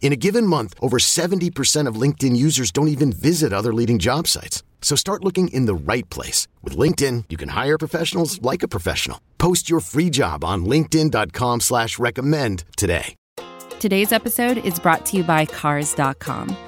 In a given month, over 70% of LinkedIn users don't even visit other leading job sites. So start looking in the right place. With LinkedIn, you can hire professionals like a professional. Post your free job on linkedin.com slash recommend today. Today's episode is brought to you by Cars.com.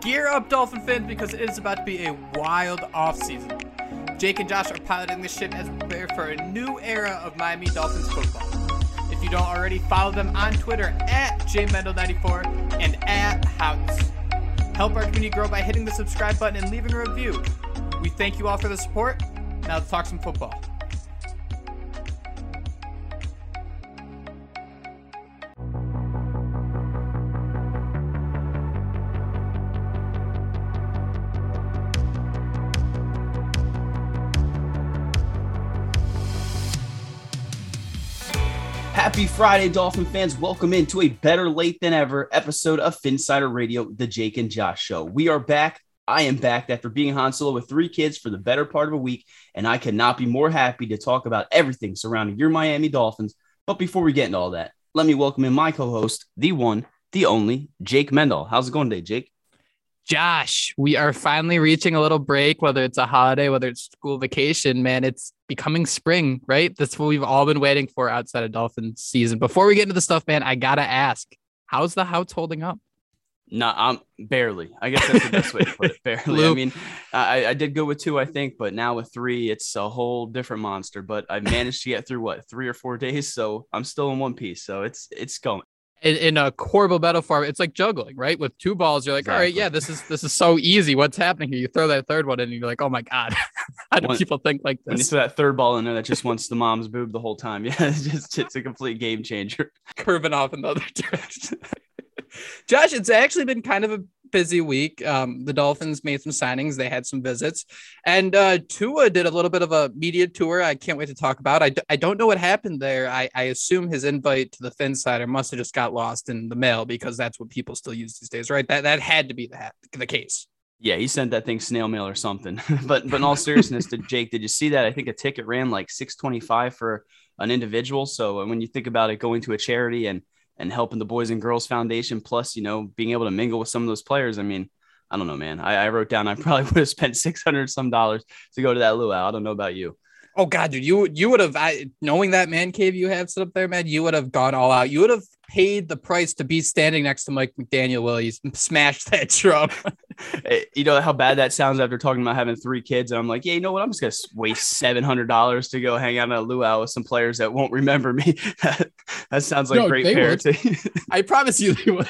Gear up, Dolphin fans, because it is about to be a wild offseason. Jake and Josh are piloting this ship as we prepare for a new era of Miami Dolphins football. If you don't already, follow them on Twitter at jmendel94 and at House. Help our community grow by hitting the subscribe button and leaving a review. We thank you all for the support. Now let's talk some football. Happy Friday, Dolphin fans. Welcome into a better late than ever episode of Phinsider Radio, the Jake and Josh Show. We are back. I am back after being Han Solo with three kids for the better part of a week, and I cannot be more happy to talk about everything surrounding your Miami Dolphins. But before we get into all that, let me welcome in my co host, the one, the only, Jake Mendel. How's it going today, Jake? Josh, we are finally reaching a little break, whether it's a holiday, whether it's school vacation, man, it's becoming spring, right? That's what we've all been waiting for outside of Dolphin season. Before we get into the stuff, man, I gotta ask, how's the house holding up? No, I'm barely. I guess that's the best way to put it. Barely. I mean, I, I did go with two, I think, but now with three, it's a whole different monster. But I managed to get through what three or four days, so I'm still in one piece. So it's it's going in, in a Corbo metaphor, it's like juggling, right? With two balls, you're like, exactly. all right, yeah, this is this is so easy. What's happening here? You throw that third one in, and you're like, oh my god, how do people think like this? When you throw that third ball in there that just wants the mom's boob the whole time, yeah, it's just it's a complete game changer. Curving off another the direction. Josh, it's actually been kind of a busy week. Um, the Dolphins made some signings. They had some visits, and uh, Tua did a little bit of a media tour. I can't wait to talk about. I d- I don't know what happened there. I, I assume his invite to the Phinsider must have just got lost in the mail because that's what people still use these days, right? That that had to be the the case. Yeah, he sent that thing snail mail or something. but but in all seriousness, to Jake, did you see that? I think a ticket ran like six twenty five for an individual. So when you think about it, going to a charity and and helping the Boys and Girls Foundation, plus, you know, being able to mingle with some of those players. I mean, I don't know, man. I, I wrote down I probably would have spent 600 some dollars to go to that luau. I don't know about you. Oh God, dude, you you would have I, knowing that man cave you have set up there, man. You would have gone all out. You would have paid the price to be standing next to Mike McDaniel while he smashed that drum. you know how bad that sounds after talking about having three kids. And I'm like, yeah, you know what? I'm just gonna waste seven hundred dollars to go hang out at a luau with some players that won't remember me. that sounds like no, great parenting. I promise you they would.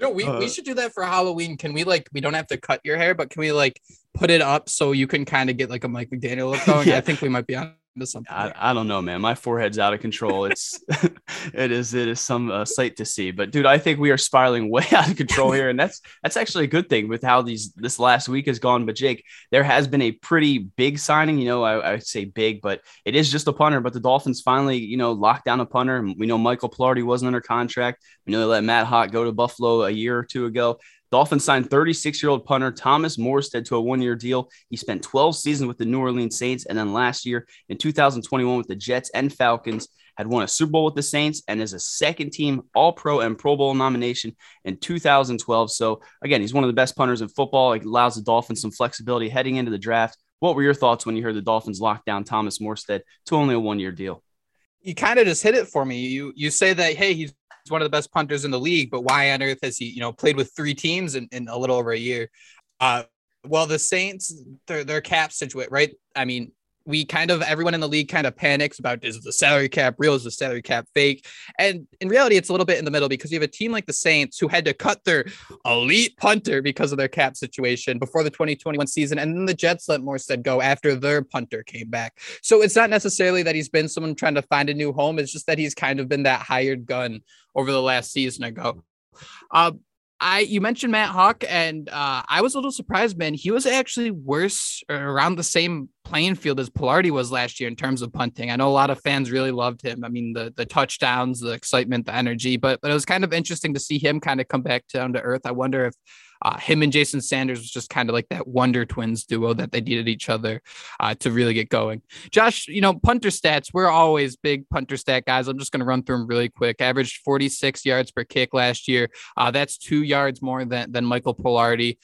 No, we, uh, we should do that for Halloween. Can we like we don't have to cut your hair, but can we like put it up so you can kind of get like a Mike McDaniel look going? yeah. I think we might be on something. I, I, don't know, man. My forehead's out of control. It's it is it is some uh, sight to see. But dude, I think we are spiraling way out of control here, and that's that's actually a good thing with how these this last week has gone. But Jake, there has been a pretty big signing. You know, I, I say big, but it is just a punter. But the Dolphins finally, you know, locked down a punter. We know Michael Palardy wasn't under contract. We know they let Matt Haack go to Buffalo a year or two ago Dolphins signed 36 year old punter Thomas Morstead to a one year deal. He spent 12 seasons with the New Orleans Saints, and then last year in 2021 with the Jets and Falcons, had won a Super Bowl with the Saints, and is a second team All Pro and Pro Bowl nomination in 2012. So, again, he's one of the best punters in football. It allows the Dolphins some flexibility heading into the draft. What were your thoughts when you heard the Dolphins lock down Thomas Morstead to only a one year deal? You kind of just hit it for me. You you say that hey he's one of the best punters in the league, but why on earth has he you know played with three teams in, in a little over a year? Uh, well, the Saints, their their cap situation, right? I mean, we kind of everyone in the league kind of panics about is the salary cap real? Is the salary cap fake? And in reality it's a little bit in the middle because you have a team like the saints who had to cut their elite punter because of their cap situation before the 2021 season and then the jets let morstead go after their punter came back. So it's not necessarily that he's been someone trying to find a new home. It's just that he's kind of been that hired gun over the last season ago. Uh, I you mentioned Matt Haack, and uh, I was a little surprised, man. He was actually worse around the same playing field as Palardy was last year in terms of punting. I know a lot of fans really loved him. I mean, the the touchdowns, the excitement, the energy, but but it was kind of interesting to see him kind of come back down to earth. I wonder if uh, him and Jason Sanders was just kind of like that wonder twins duo that they needed each other uh, to really get going. Josh, you know, punter stats, we're always big punter stat guys. I'm just going to run through them really quick. Averaged 46 yards per kick last year. Uh, that's two yards more than, than Michael Palardy.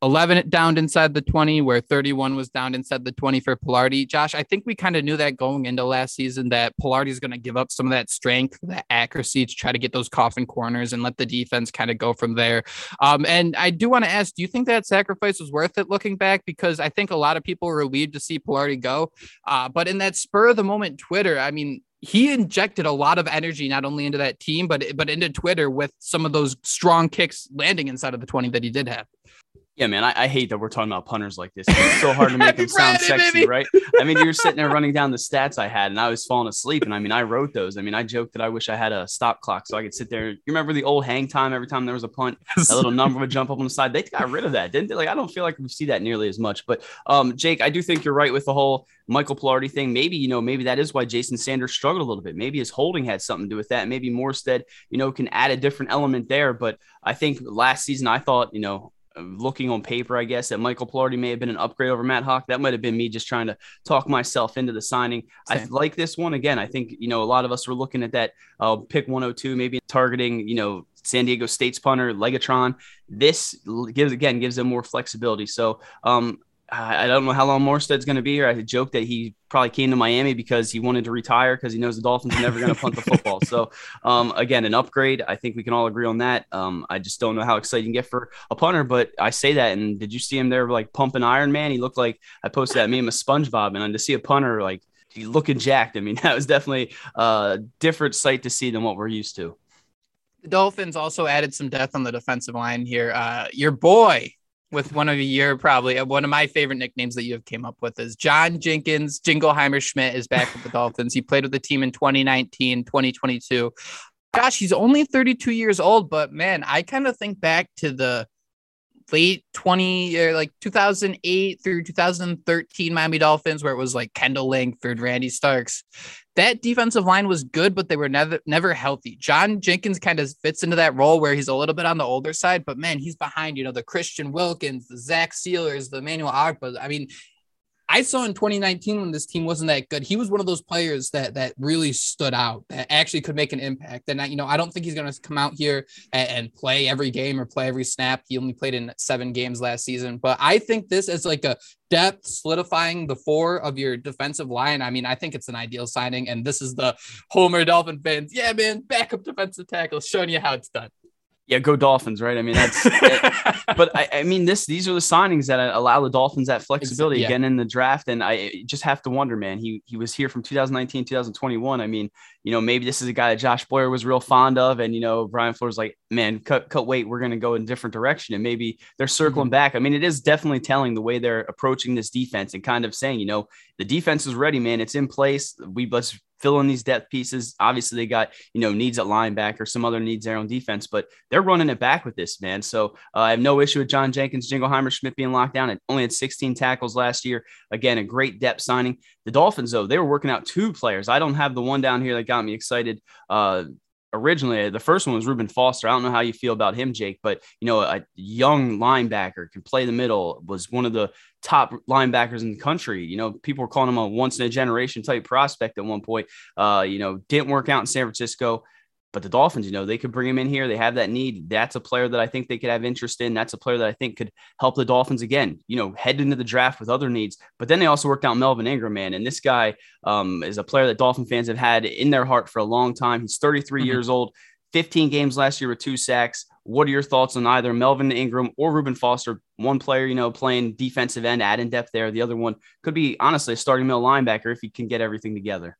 Uh, 11 down inside the 20, where 31 was down inside the 20 for Palardy. Josh, I think we kind of knew that going into last season that Palardy is going to give up some of that strength, that accuracy to try to get those coffin corners and let the defense kind of go from there. Um, and I do want to ask, do you think that sacrifice was worth it looking back? Because I think a lot of people were relieved to see Palardy go. Uh, but in that spur of the moment Twitter, I mean, he injected a lot of energy not only into that team but but into Twitter with some of those strong kicks landing inside of the 20 that he did have. Yeah, man, I, I, hate that we're talking about punters like this. It's so hard to make them sound sexy, right? I mean, you're sitting there running down the stats I had, and I was falling asleep. And I mean, I wrote those. I mean, I joked that I wish I had a stop clock so I could sit there. You remember the old hang time every time there was a punt? That little number would jump up on the side. They got rid of that, didn't they? Like, I don't feel like we see that nearly as much. But um, Jake, I do think you're right with the whole Michael Palardy thing. Maybe, you know, maybe that is why Jason Sanders struggled a little bit. Maybe his holding had something to do with that. Maybe Morstead, you know, can add a different element there. But I think last season I thought, you know, looking on paper, I guess, that Michael Palardy may have been an upgrade over Matt Haack. That might have been me just trying to talk myself into the signing. Same. I like this one again. I think, you know, a lot of us were looking at that uh, pick 102, maybe targeting, you know, San Diego State's punter, Legatron. This gives, again, gives them more flexibility. So, um, I don't know how long Morstead's going to be here. I joked that he probably came to Miami because he wanted to retire because he knows the Dolphins are never going to punt the football. So, um, again, an upgrade. I think we can all agree on that. Um, I just don't know how excited you can get for a punter, but I say that. And did you see him there like pumping Iron Man? He looked like I posted that meme of SpongeBob, and to see a punter like he looking jacked. I mean, that was definitely a different sight to see than what we're used to. The Dolphins also added some depth on the defensive line here. Uh, your boy with one of your probably uh, one of my favorite nicknames that you have came up with is John Jenkins. Jingleheimer Schmidt is back with the Dolphins. He played with the team in 2019, 2022. Gosh, he's only 32 years old, but man, I kind of think back to the late 20 or like 2008 through 2013 Miami Dolphins, where it was like Kendall Langford, Randy Starks. That defensive line was good, but they were never never healthy. John Jenkins kind of fits into that role where he's a little bit on the older side, but man, he's behind, you know, the Christian Wilkins, the Zach Sielers, the Manuel Ogbah. I mean, I saw in 2019 when this team wasn't that good, he was one of those players that that really stood out, that actually could make an impact. And I, you know, I don't think he's going to come out here and, and, play every game or play every snap. He only played in seven games last season, but I think this is like a depth solidifying the four of your defensive line. I mean, I think it's an ideal signing, and this is the Homer Dolphin fans. Yeah, man, backup defensive tackle, showing you how it's done. Yeah, go Dolphins, right? I mean, that's. it, but I, I, mean, this these are the signings that allow the Dolphins that flexibility yeah. again in the draft, and I just have to wonder, man. He he was here from 2019, 2021. I mean, you know, maybe this is a guy that Josh Boyer was real fond of, and you know, Brian Flores like, man, cut cut weight, we're going to go in a different direction, and maybe they're circling mm-hmm. back. I mean, it is definitely telling the way they're approaching this defense and kind of saying, you know, the defense is ready, man. It's in place. We let's fill in these depth pieces. Obviously, they got you know needs at linebacker, some other needs there on defense, but they're running it back with this man. So uh, I have no issue with John Jenkins, Jingleheimer Schmidt being locked down. and only had 16 tackles last year. Again, a great depth signing. The Dolphins, though, they were working out two players. I don't have the one down here that got me excited. Uh, originally the first one was Reuben Foster. I don't know how you feel about him, Jake, but you know, a young linebacker can play the middle, was one of the top linebackers in the country. You know, people were calling him a once in a generation type prospect at one point. Uh, you know, didn't work out in San Francisco. But the Dolphins, you know, they could bring him in here. They have that need. That's a player that I think they could have interest in. That's a player that I think could help the Dolphins again, you know, head into the draft with other needs. But then they also worked out Melvin Ingram, man. And this guy um, is a player that Dolphin fans have had in their heart for a long time. He's 33 mm-hmm. years old, 15 games last year with two sacks. What are your thoughts on either Melvin Ingram or Reuben Foster? One player, you know, playing defensive end, add in depth there. The other one could be honestly a starting middle linebacker if he can get everything together.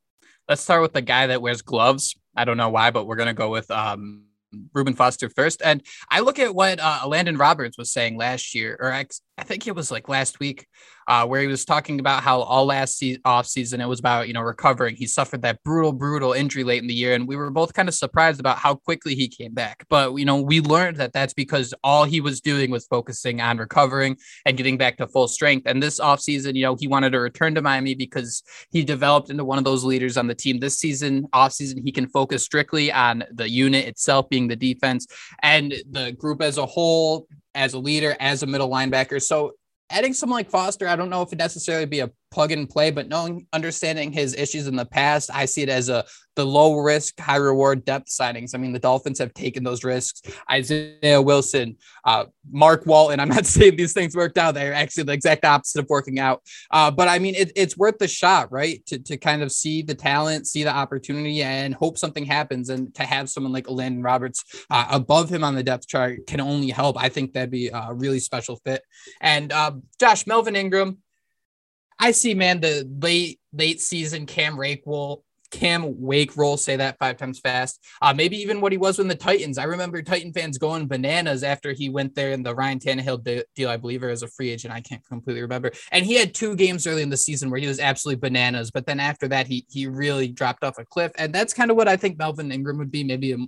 Let's start with the guy that wears gloves. I don't know why, but we're gonna go with um, Reuben Foster first. And I look at what uh, Elandon Roberts was saying last year, or I, I think it was like last week, uh, where he was talking about how all last se- off season it was about you know recovering. He suffered that brutal, brutal injury late in the year, and we were both kind of surprised about how quickly he came back. But you know, we learned that that's because all he was doing was focusing on recovering and getting back to full strength. And this off season, you know, he wanted to return to Miami because he developed into one of those leaders on the team. This season, off season, he can focus strictly on the unit itself, being the defense and the group as a whole as a leader, as a middle linebacker. So adding someone like Foster, I don't know if it necessarily be a plug and play, but knowing understanding his issues in the past, I see it as a the low risk, high reward depth signings. I mean, the Dolphins have taken those risks. Isaiah Wilson, uh, Mark Walton. I'm not saying these things worked out. They're actually the exact opposite of working out. Uh, but I mean, it, it's worth the shot, right? To, to kind of see the talent, see the opportunity, and hope something happens. And to have someone like Elandon Roberts uh, above him on the depth chart can only help. I think that'd be a really special fit. And uh, Josh Melvin Ingram, I see, man, the late late season Cam Rake will Cam Wake roll, say that five times fast. Uh, maybe even what he was when the Titans. I remember Titan fans going bananas after he went there in the Ryan Tannehill de- deal, I believe, or as a free agent. I can't completely remember. And he had two games early in the season where he was absolutely bananas. But then after that, he he really dropped off a cliff. And that's kind of what I think Melvin Ingram would be. Maybe a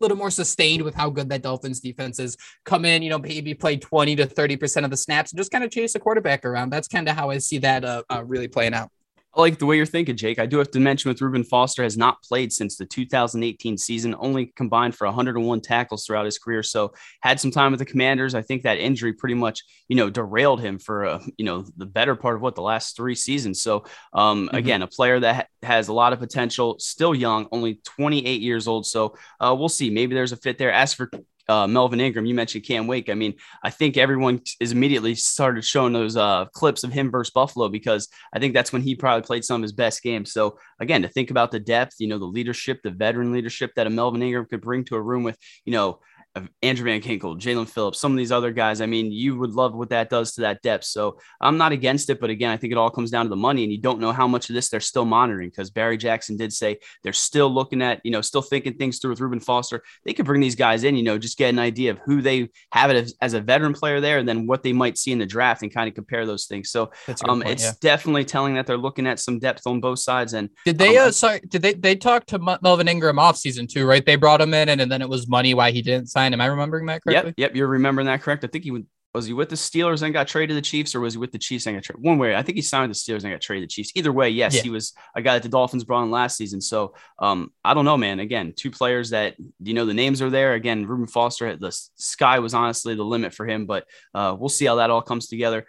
little more sustained with how good that Dolphins defense is. Come in, you know, maybe play 20 to 30% of the snaps and just kind of chase the quarterback around. That's kind of how I see that uh, uh, really playing out. I like the way you're thinking, Jake. I do have to mention with Reuben Foster has not played since the 2018 season, only combined for 101 tackles throughout his career. So had some time with the Commanders. I think that injury pretty much, you know, derailed him for, uh, you know, the better part of what the last three seasons. So um, mm-hmm. again, a player that ha- has a lot of potential, still young, only 28 years old. So uh, we'll see. Maybe there's a fit there. As for uh, Melvin Ingram, you mentioned Cam Wake. I mean, I think everyone is immediately started showing those uh, clips of him versus Buffalo because I think that's when he probably played some of his best games. So again, to think about the depth, you know, the leadership, the veteran leadership that a Melvin Ingram could bring to a room with, you know, Andrew Van Ginkel, Jaelan Phillips, some of these other guys. I mean, you would love what that does to that depth. So I'm not against it, but again, I think it all comes down to the money, and you don't know how much of this they're still monitoring because Barry Jackson did say they're still looking at, you know, still thinking things through with Reuben Foster. They could bring these guys in, you know, just get an idea of who they have it as, as a veteran player there, and then what they might see in the draft, and kind of compare those things. So um, point, it's yeah. definitely telling that they're looking at some depth on both sides. And did they? Um, uh, sorry, did they? They talked to Melvin Ingram off season too, right? They brought him in, and, and then it was money why he didn't sign. Am I remembering that? that correctly? Yep, yep, you're remembering that correct. I think he would was he with the Steelers and got traded to the Chiefs, or was he with the Chiefs and got traded? One way, I think he signed with the Steelers and got traded to the Chiefs. Either way, yes, yeah. he was a guy that the Dolphins brought in last season. So um, I don't know, man. Again, two players that you know the names are there. Again, Reuben Foster, the sky was honestly the limit for him, but uh, we'll see how that all comes together.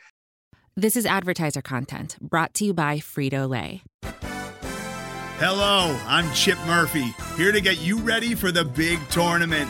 This is advertiser content brought to you by Frito Lay. Hello, I'm Chip Murphy, here to get you ready for the big tournament.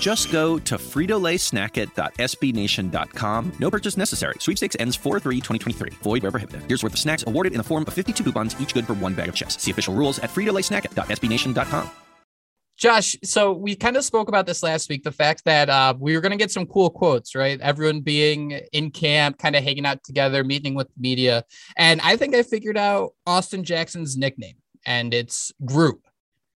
Just go to fritolaysnacket.sbnation.com. No purchase necessary. Sweepstakes ends 4-3-2023. Void where prohibited. Here's worth of snacks awarded in the form of 52 coupons, each good for one bag of chips. See official rules at fritolaysnacket.sbnation.com. Josh, so we kind of spoke about this last week the fact that uh, we were going to get some cool quotes, right? Everyone being in camp, kind of hanging out together, meeting with the media. And I think I figured out Austin Jackson's nickname, and it's Groot,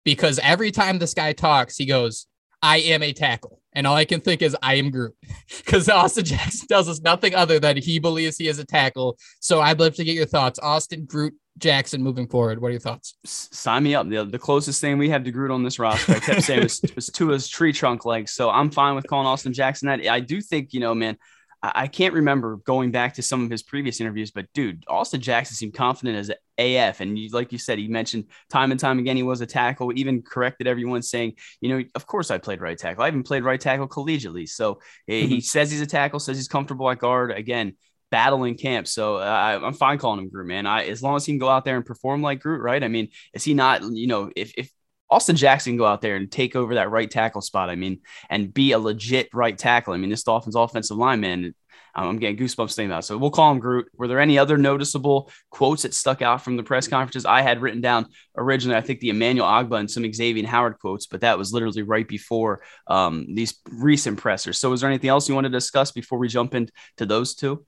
Because every time this guy talks, he goes, I am a tackle. And all I can think is, I am Groot. Because Austin Jackson tells us nothing other than he believes he is a tackle. So I'd love to get your thoughts. Austin Groot Jackson moving forward. What are your thoughts? Sign me up. The, the closest thing we have to Groot on this roster, I kept saying was, was Tua's tree trunk legs. So I'm fine with calling Austin Jackson that. I do think, you know, man, I, I can't remember going back to some of his previous interviews, but dude, Austin Jackson seemed confident as AF. And you, like you said, he mentioned time and time again he was a tackle, even corrected everyone saying, you know, of course I played right tackle. I even played right tackle collegiately. So mm-hmm. he says he's a tackle, says he's comfortable at guard. Again, battling camp. So uh, I, am fine calling him Groot, man. I, as long as he can go out there and perform like Groot, right? I mean, is he not, you know, if, if Austin Jackson go out there and take over that right tackle spot, I mean, and be a legit right tackle. I mean, this Dolphins offensive lineman, I'm getting goosebumps thinking about. It. So we'll call him Groot. Were there any other noticeable quotes that stuck out from the press conferences? I had written down originally, I think the Emmanuel Ogbah and some Xavier Howard quotes, but that was literally right before um, these recent pressers. So was there anything else you want to discuss before we jump into those two?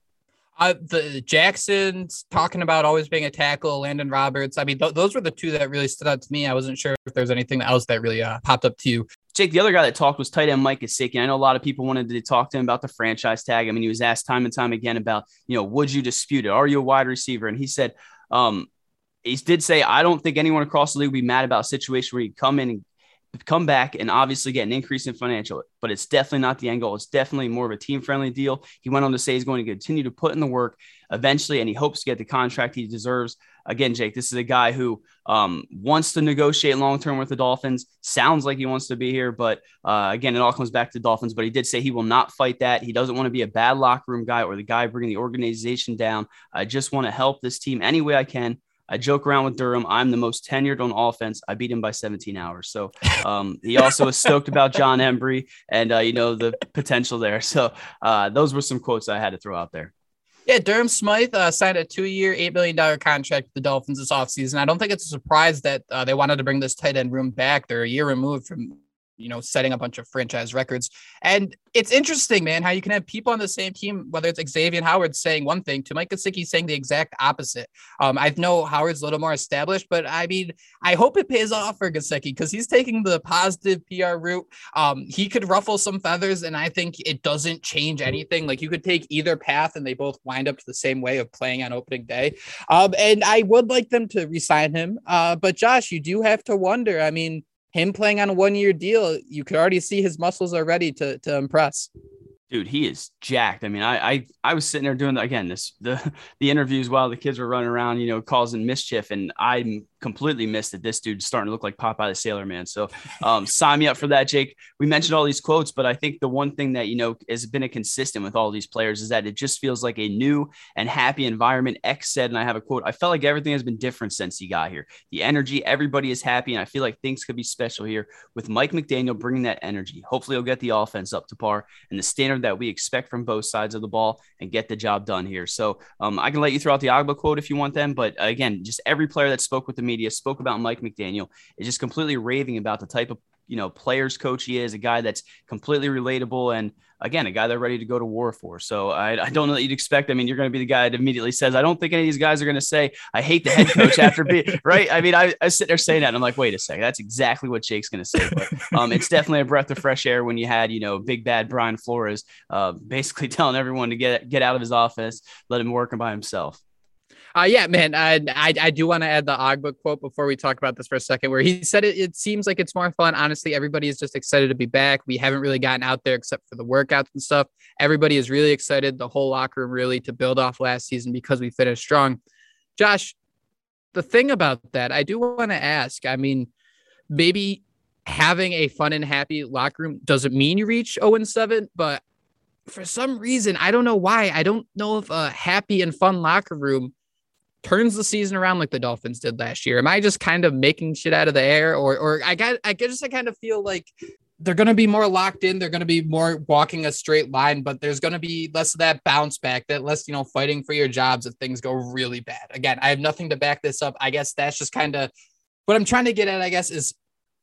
Uh, the Jacksons talking about always being a tackle, Elandon Roberts. I mean, th- those were the two that really stood out to me. I wasn't sure if there's anything else that really uh, popped up to you. Jake, the other guy that talked was tight end Mike Gesicki. I know a lot of people wanted to talk to him about the franchise tag. I mean, he was asked time and time again about, you know, would you dispute it? Are you a wide receiver? And he said, um, he did say, I don't think anyone across the league would be mad about a situation where you come in and come back and obviously get an increase in financial, but it's definitely not the end goal. It's definitely more of a team friendly deal. He went on to say he's going to continue to put in the work eventually, and he hopes to get the contract he deserves. Again, Jake, this is a guy who um, wants to negotiate long term with the Dolphins. Sounds like he wants to be here, but uh, again, it all comes back to Dolphins. But he did say he will not fight that. He doesn't want to be a bad locker room guy or the guy bringing the organization down. I just want to help this team any way I can. I joke around with Durham. I'm the most tenured on offense. I beat him by 17 hours. So um, he also is stoked about Jon Embree and uh, you know the potential there. So uh, those were some quotes I had to throw out there. Yeah, Durham Smythe uh, signed a two-year, eight million dollar contract with the Dolphins this offseason. I don't think it's a surprise that uh, they wanted to bring this tight end room back. They're a year removed from you know, setting a bunch of franchise records. And it's interesting, man, how you can have people on the same team, whether it's Xavier Howard saying one thing to Mike Gesicki saying the exact opposite. Um, I know Howard's a little more established, but I mean, I hope it pays off for Gesicki because he's taking the positive PR route. Um, he could ruffle some feathers, and I think it doesn't change anything. Like you could take either path, and they both wind up to the same way of playing on opening day. Um, and I would like them to resign him. Uh, but Josh, you do have to wonder. I mean, him playing on a one year deal, you could already see his muscles are ready to to impress. Dude, he is jacked. I mean, I I, I was sitting there doing the, again this the the interviews while the kids were running around, you know, causing mischief, and I'm completely missed that this dude's starting to look like Popeye the Sailor Man. So um, sign me up for that, Jake. We mentioned all these quotes, but I think the one thing that, you know, has been a consistent with all these players is that it just feels like a new and happy environment. X said, and I have a quote, I felt like everything has been different since he got here. The energy, everybody is happy. And I feel like things could be special here with Mike McDaniel bringing that energy. Hopefully he'll get the offense up to par and the standard that we expect from both sides of the ball and get the job done here. So um, I can let you throw out the Ogbah quote if you want them, but again, just every player that spoke with the media spoke about Mike McDaniel is just completely raving about the type of you know players coach he is, a guy that's completely relatable and again a guy they're ready to go to war for. So I, I don't know that you'd expect. I mean, you're going to be the guy that immediately says, I don't think any of these guys are going to say I hate the head coach after being right. I mean, I, I sit there saying that and I'm like, wait a second, that's exactly what Jake's going to say. But um, it's definitely a breath of fresh air when you had you know big bad Brian Flores uh, basically telling everyone to get get out of his office, let him work by himself. Uh, yeah, man. I, I, I do want to add the Ogbah quote before we talk about this for a second, where he said it, it seems like it's more fun. Honestly, everybody is just excited to be back. We haven't really gotten out there except for the workouts and stuff. Everybody is really excited, the whole locker room really, to build off last season because we finished strong. Josh, the thing about that, I do want to ask. I mean, maybe having a fun and happy locker room doesn't mean you reach 0 7, but for some reason, I don't know why. I don't know if a happy and fun locker room turns the season around like the Dolphins did last year? Am I just kind of making shit out of the air, or or I got I guess I kind of feel like they're going to be more locked in. They're going to be more walking a straight line, but there's going to be less of that bounce back, that less, you know, fighting for your jobs if things go really bad. Again, I have nothing to back this up. I guess that's just kind of what I'm trying to get at, I guess, is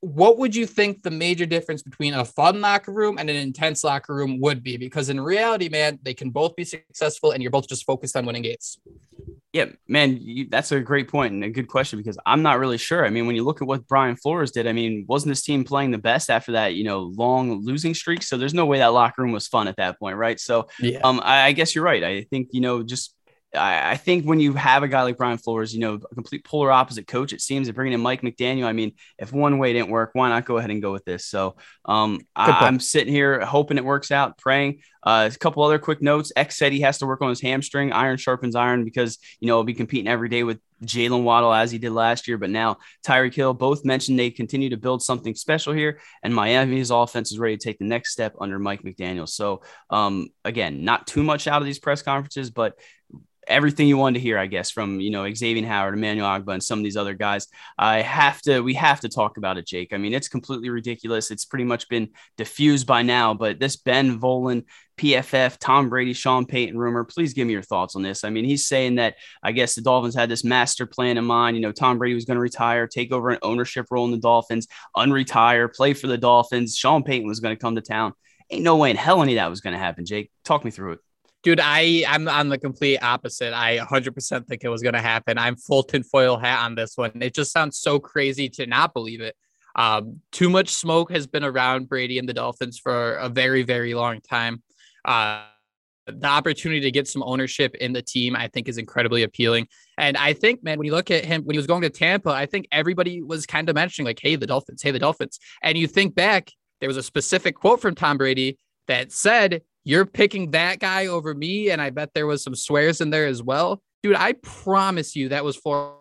what would you think the major difference between a fun locker room and an intense locker room would be? Because in reality, man, they can both be successful and you're both just focused on winning games. Yeah, man, you, that's a great point and a good question because I'm not really sure. I mean, when you look at what Brian Flores did, I mean, wasn't this team playing the best after that, you know, long losing streak? So there's no way that locker room was fun at that point, right? So, yeah. um, I, I guess you're right. I think you know, just I, I, think when you have a guy like Brian Flores, you know, a complete polar opposite coach, it seems that bringing in Mike McDaniel. I mean, if one way didn't work, why not go ahead and go with this? So um, I, am sitting here hoping it works out, praying. Uh, a couple other quick notes. X said he has to work on his hamstring. Iron sharpens iron because, you know, he'll be competing every day with Jaylen Waddle as he did last year, but now Tyreek Hill both mentioned they continue to build something special here, and Miami's offense is ready to take the next step under Mike McDaniel. So, um, again, not too much out of these press conferences, but everything you wanted to hear, I guess, from you know Xavier Howard, Emmanuel Ogbah, and some of these other guys. I have to, we have to talk about it, Jake. I mean, it's completely ridiculous. It's pretty much been diffused by now, but this Ben Volin, PFF, Tom Brady, Sean Payton rumor. Please give me your thoughts on this. I mean, he's saying that I guess the Dolphins had this master plan in mind. You know, Tom Brady was going to retire, take over an ownership role in the Dolphins, unretire, play for the Dolphins. Sean Payton was going to come to town. Ain't no way in hell any of that was going to happen, Jake. Talk me through it. Dude, I I'm on the complete opposite. I 100% think it was going to happen. I'm full tinfoil hat on this one. It just sounds so crazy to not believe it. Um, too much smoke has been around Brady and the Dolphins for a very, very long time. Uh, the opportunity to get some ownership in the team, I think, is incredibly appealing. And I think, man, when you look at him when he was going to Tampa, I think everybody was kind of mentioning, like, hey, the Dolphins, hey, the Dolphins. And you think back, there was a specific quote from Tom Brady that said you're picking that guy over me. And I bet there was some swears in there as well. Dude, I promise you that was Flores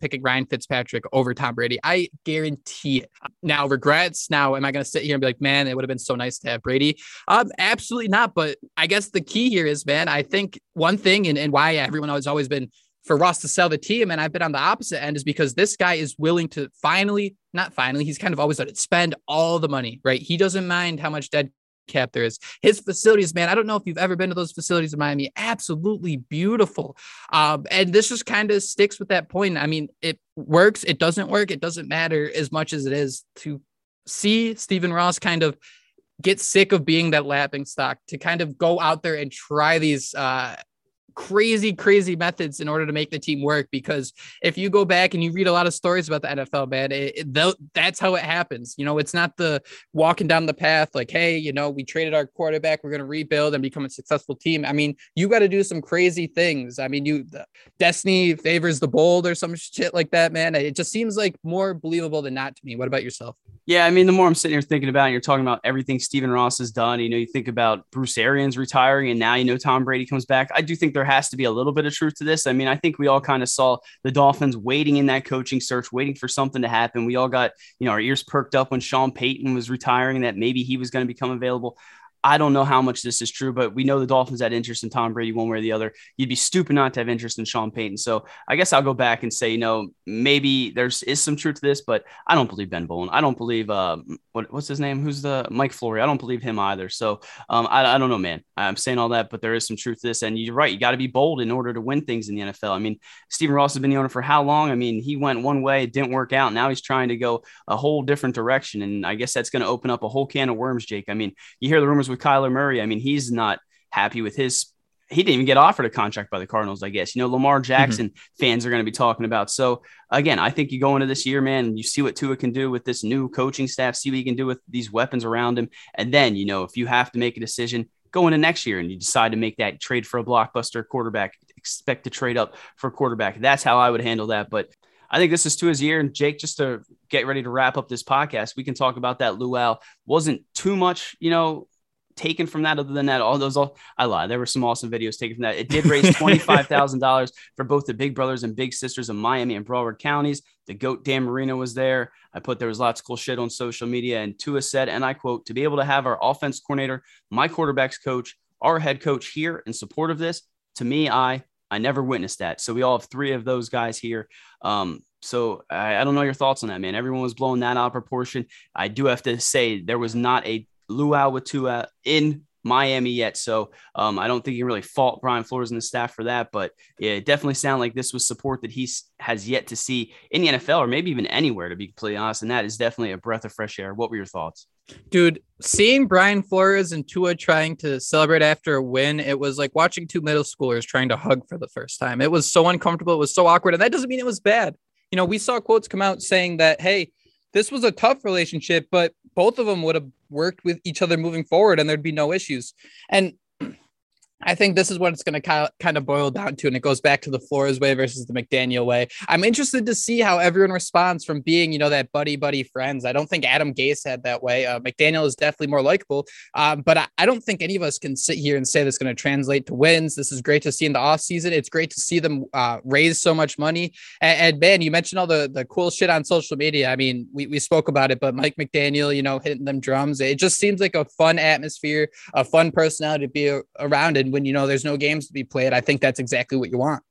picking Ryan Fitzpatrick over Tom Brady. I guarantee it. Now, regrets. Now, am I going to sit here and be like, man, it would have been so nice to have Brady? Um, absolutely not. But I guess the key here is, man, I think one thing and, and why everyone has always been for Ross to sell the team, and I've been on the opposite end, is because this guy is willing to finally, not finally, he's kind of always done it, spend all the money, right? He doesn't mind how much dead cap there is. His facilities, man, I don't know if you've ever been to those facilities in Miami. Absolutely beautiful. Um, and this just kind of sticks with that point. I mean, it works, it doesn't work, it doesn't matter as much as it is to see Stephen Ross kind of get sick of being that lapping stock to kind of go out there and try these uh, crazy, crazy methods in order to make the team work. Because if you go back and you read a lot of stories about the NFL, man, it, it, that's how it happens. You know, it's not the walking down the path like, hey, you know, we traded our quarterback, we're going to rebuild and become a successful team. I mean, you got to do some crazy things. I mean, you destiny favors the bold or some shit like that, man. It just seems like more believable than not to me. What about yourself? Yeah, I mean, the more I'm sitting here thinking about, it, you're talking about everything Stephen Ross has done. You know, you think about Bruce Arians retiring, and now you know Tom Brady comes back. I do think there has to be a little bit of truth to this. I mean, I think we all kind of saw the Dolphins waiting in that coaching search, waiting for something to happen. We all got you know our ears perked up when Sean Payton was retiring, that maybe he was going to become available. I don't know how much this is true, but we know the Dolphins had interest in Tom Brady one way or the other. You'd be stupid not to have interest in Sean Payton. So I guess I'll go back and say, you know, maybe there's is some truth to this, but I don't believe Ben Volin. I don't believe uh, what, what's his name? Who's the Mike Florio? I don't believe him either. So um, I, I don't know, man. I'm saying all that, but there is some truth to this. And you're right. You got to be bold in order to win things in the NFL. I mean, Stephen Ross has been the owner for how long? I mean, he went one way, it didn't work out. Now he's trying to go a whole different direction. And I guess that's going to open up a whole can of worms, Jake. I mean, you hear the rumors with Kyler Murray. I mean, he's not happy with his. He didn't even get offered a contract by the Cardinals, I guess. You know, Lamar mm-hmm. Jackson mm-hmm. fans are going to be talking about. So again, I think you go into this year, man, you see what Tua can do with this new coaching staff, see what he can do with these weapons around him, and then you know if you have to make a decision, go into next year and you decide to make that trade for a blockbuster quarterback, expect to trade up for a quarterback. That's how I would handle that. But I think this is Tua's year. And Jake, just to get ready to wrap up this podcast, we can talk about that. Luau wasn't too much, you know, taken from that other than that all those all i lied. There were some awesome videos taken from that. It did raise $25000 for both the big brothers and big sisters of miami and broward counties. The goat dan marino was there. I put there was lots of cool shit on social media. And tua said and i quote to be able to have our offense coordinator my quarterbacks coach our head coach here in support of this to me i i never witnessed that. So we all have three of those guys here. Um So I, I don't know your thoughts on that, man. Everyone was blowing that out of proportion. I do have to say there was not a luau Tua in Miami yet. So um, I don't think you can really fault Brian Flores and the staff for that. But yeah, it definitely sounded like this was support that he has yet to see in the NFL or maybe even anywhere, to be completely honest. And that is definitely a breath of fresh air. What were your thoughts? Dude, seeing Brian Flores and Tua trying to celebrate after a win, it was like watching two middle schoolers trying to hug for the first time. It was so uncomfortable. It was so awkward. And that doesn't mean it was bad. You know, we saw quotes come out saying that, hey, this was a tough relationship, but both of them would have worked with each other moving forward and there'd be no issues. And I think this is what it's going to kind of boil down to. And it goes back to the Flores way versus the McDaniel way. I'm interested to see how everyone responds from being, you know, that buddy buddy friends. I don't think Adam Gase had that way. Uh, McDaniel is definitely more likable. Um, but I, I, don't think any of us can sit here and say that's going to translate to wins. This is great to see in the offseason. It's great to see them uh, raise so much money. And, and, man, you mentioned all the, the cool shit on social media. I mean, we, we spoke about it, but Mike McDaniel, you know, hitting them drums. It just seems like a fun atmosphere, a fun personality to be around. And when you know there's no games to be played, I think that's exactly what you want.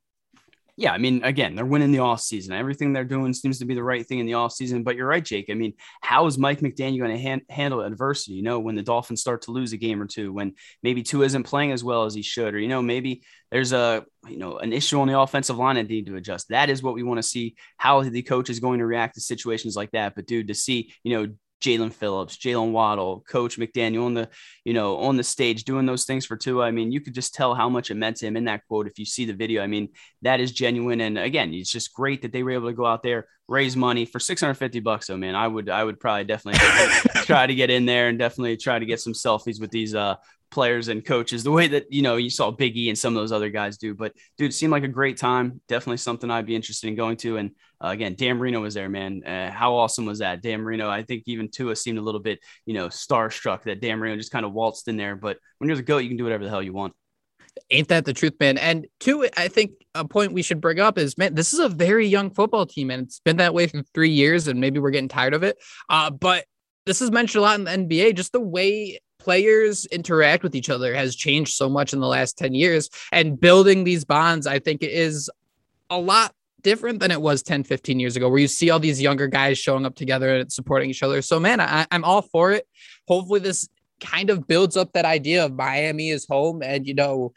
Yeah, I mean, again, they're winning the off season. Everything they're doing seems to be the right thing in the off season. But you're right, Jake. I mean, how is Mike McDaniel going to han- handle adversity? You know, when the Dolphins start to lose a game or Tua, when maybe two isn't playing as well as he should, or you know, maybe there's a you know an issue on the offensive line that need to adjust. That is what we want to see. How the coach is going to react to situations like that. But dude, to see you know Jaelan Phillips, Jaylen Waddle, Coach McDaniel on the, you know, on the stage doing those things for Tua. I mean, you could just tell how much it meant to him in that quote if you see the video. I mean, that is genuine. And again, it's just great that they were able to go out there, raise money for 650 bucks. So man, I would I would probably definitely try to get in there and definitely try to get some selfies with these uh players and coaches the way that you know you saw Biggie and some of those other guys do. But dude, it seemed like a great time. Definitely something I'd be interested in going to. And uh, again, Dan Marino was there, man. Uh, how awesome was that? Dan Marino. I think even Tua seemed a little bit, you know, starstruck that Dan Marino just kind of waltzed in there. But when you're the goat, you can do whatever the hell you want. Ain't that the truth, man? And two, I think a point we should bring up is, man, this is a very young football team, and it's been that way for three years, and maybe we're getting tired of it. Uh, but this is mentioned a lot in the NBA, just the way players interact with each other has changed so much in the last 10 years and building these bonds i think is a lot different than it was 10 15 years ago where you see all these younger guys showing up together and supporting each other. So man I, i'm all for it. Hopefully this kind of builds up that idea of miami is home and you know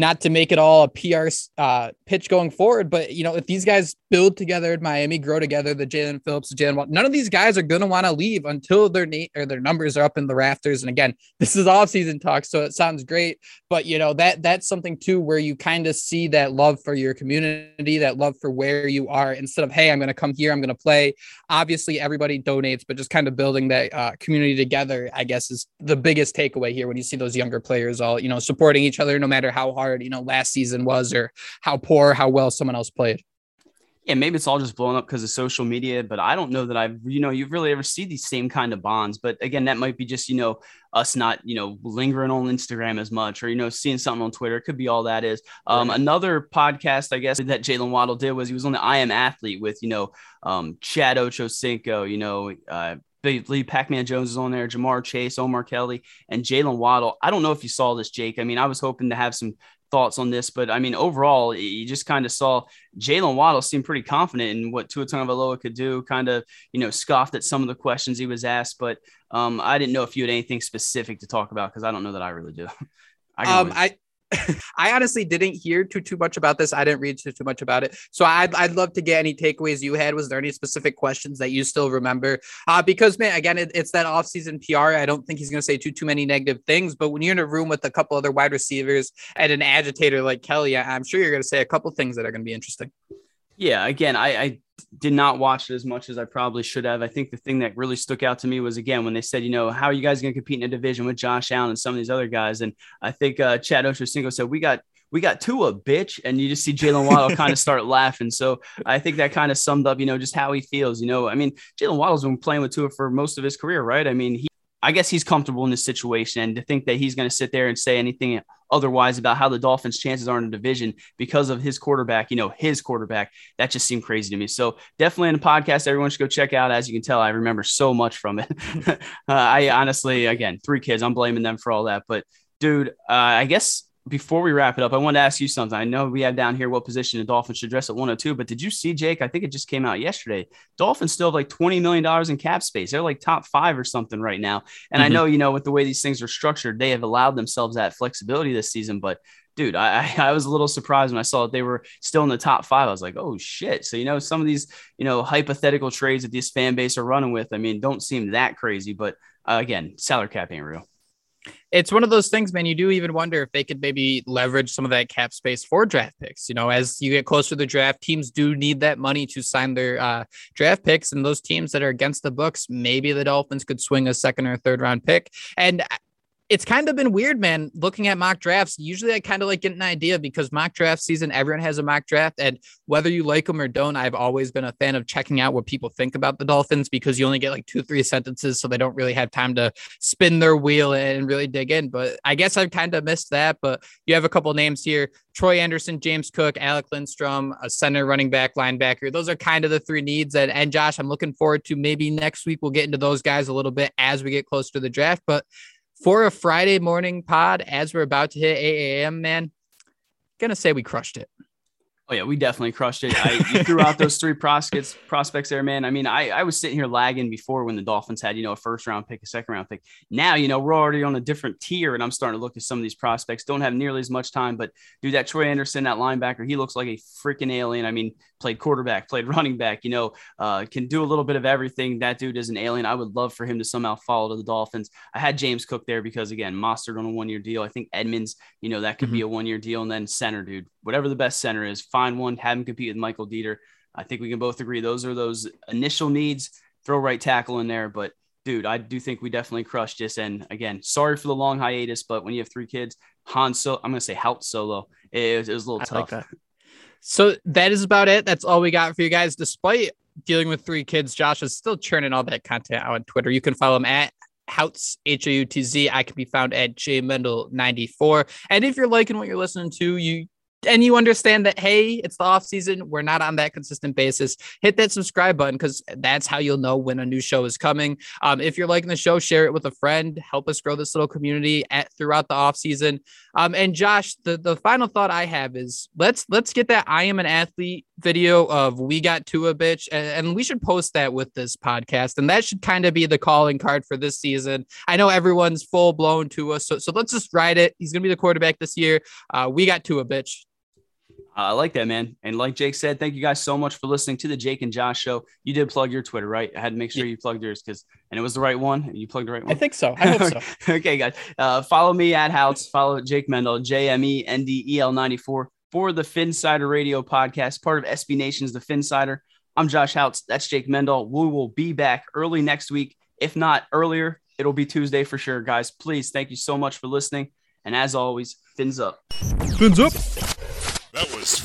not to make it all a PR uh, pitch going forward, but you know, if these guys build together in Miami, grow together, the Jaelan Phillips, Jalen, none of these guys are going to want to leave until their na- or their numbers are up in the rafters. And again, this is off season talk, so it sounds great, but you know that that's something too where you kind of see that love for your community, that love for where you are, instead of hey, I'm going to come here, I'm going to play. Obviously, everybody donates, but just kind of building that uh, community together, I guess, is the biggest takeaway here when you see those younger players all you know supporting each other, no matter how hard hard, you know, last season was or how poor, how well someone else played. Yeah, maybe it's all just blown up because of social media, but I don't know that I've, you know, you've really ever see these same kind of bonds. But again, that might be just, you know, us not, you know, lingering on Instagram as much or, you know, seeing something on Twitter. It could be all that is. Um, right. Another podcast, I guess, that Jaylen Waddle did was he was on the I Am Athlete with, you know, um, Chad Ochocinco, you know, uh, Lee Pac-Man Jones is on there, Ja'Marr Chase, Omar Kelly, and Jaylen Waddle. I don't know if you saw this, Jake. I mean, I was hoping to have some thoughts on this, but I mean, overall, you just kind of saw Jaylen Waddle seem pretty confident in what Tua Tagovailoa could do. Kind of, you know, scoffed at some of the questions he was asked, but um, I didn't know if you had anything specific to talk about because I don't know that I really do. I um, I I honestly didn't hear too too much about this. I didn't read too too much about it. So I'd, I'd love to get any takeaways you had. Was there any specific questions that you still remember? Uh, because man, again, it, it's that offseason PR. I don't think he's going to say too too many negative things. But when you're in a room with a couple other wide receivers and an agitator like Kelly, I'm sure you're going to say a couple things that are going to be interesting. Yeah, again, I, I did not watch it as much as I probably should have. I think the thing that really stuck out to me was again when they said, you know, how are you guys going to compete in a division with Josh Allen and some of these other guys? And I think uh, Chad Ochocinco said we got we got Tua bitch, and you just see Jaylen Waddle kind of start laughing. So I think that kind of summed up, you know, just how he feels. You know, I mean, Jaylen Waddle's been playing with Tua for most of his career, right? I mean, he I guess he's comfortable in this situation, and to think that he's going to sit there and say anything otherwise about how the Dolphins' chances are in the division because of his quarterback, you know, his quarterback, that just seemed crazy to me. So definitely in the podcast, everyone should go check out. As you can tell, I remember so much from it. uh, I honestly, again, three kids, I'm blaming them for all that. But dude, uh, I guess before we wrap it up, I wanted to ask you something. I know we have down here what position the Dolphins should dress at 102, but did you see Jake? I think it just came out yesterday. Dolphins still have like $20 million in cap space. They're like top five or something right now. And mm-hmm. I know, you know, with the way these things are structured, they have allowed themselves that flexibility this season. But dude, I, I was a little surprised when I saw that they were still in the top five. I was like, oh shit. So, you know, some of these, you know, hypothetical trades that this fan base are running with, I mean, don't seem that crazy, but uh, again, salary cap ain't real it's one of those things, man. You do even wonder if they could maybe leverage some of that cap space for draft picks. You know, as you get closer to the draft, teams do need that money to sign their uh, draft picks, and those teams that are against the books, maybe the Dolphins could swing a second or third round pick. And it's kind of been weird, man, looking at mock drafts. Usually I kind of like get an idea because mock draft season, everyone has a mock draft. And whether you like them or don't, I've always been a fan of checking out what people think about the Dolphins because you only get like two, three sentences. So they don't really have time to spin their wheel and really dig in. But I guess I've kind of missed that. But you have a couple names here Troy Andersen, James Cook, Alec Lindstrom, a center, running back, linebacker. Those are kind of the three needs. And, and Josh, I'm looking forward to maybe next week we'll get into those guys a little bit as we get closer to the draft. But for a Friday morning pod as we're about to hit 8 a.m., man, gonna say we crushed it. Oh yeah, we definitely crushed it. I you threw out those three prospects prospects there, man. I mean, I, I was sitting here lagging before when the Dolphins had, you know, a first round pick, a second round pick. Now, you know, we're already on a different tier, and I'm starting to look at some of these prospects. Don't have nearly as much time, but dude, that Troy Andersen, that linebacker, he looks like a freaking alien. I mean, played quarterback, played running back, you know, uh, can do a little bit of everything. That dude is an alien. I would love for him to somehow follow to the Dolphins. I had James Cook there because again, Mostert on a one year deal. I think Edmonds, you know, that could mm-hmm. be a one year deal, and then center, dude, whatever the best center is, find one, have him compete with Michael Deiter. I think we can both agree those are those initial needs. Throw right tackle in there, but dude, I do think we definitely crushed this. And again, sorry for the long hiatus, but when you have three kids, Han Solo, I'm gonna say Hout Solo, it was, it was a little I tough. Like so that is about it. That's all we got for you guys. Despite dealing with three kids, Josh is still churning all that content out on Twitter. You can follow him at Houtz, H A U T Z. I can be found at J Mendel 94. And if you're liking what you're listening to, you and you understand that hey it's the off season we're not on that consistent basis hit that subscribe button because that's how you'll know when a new show is coming. Um, if you're liking the show share it with a friend help us grow this little community at throughout the off season. Um, and josh the, the final thought i have is let's let's get that i am an athlete video of we got Tua bitch and, and we should post that with this podcast and that should kind of be the calling card for this season. I know everyone's full blown to us so, so let's just ride it. He's gonna be the quarterback this year. Uh, we got Tua bitch I like that, man. And like Jake said, thank you guys so much for listening to the Jake and Josh show. You did plug your Twitter, right? I had to make sure you plugged yours because, and it was the right one. You plugged the right one. I think so. I hope so. okay, guys. Uh, follow me at Houtz. Follow Jake Mendel, J M E N D E L 94 for the Phinsider Radio podcast, part of SB Nation's The Phinsider. I'm Josh Houtz. That's Jake Mendel. We will be back early next week. If not earlier, it'll be Tuesday for sure, guys. Please, thank you so much for listening. And as always, fins up. Fins up.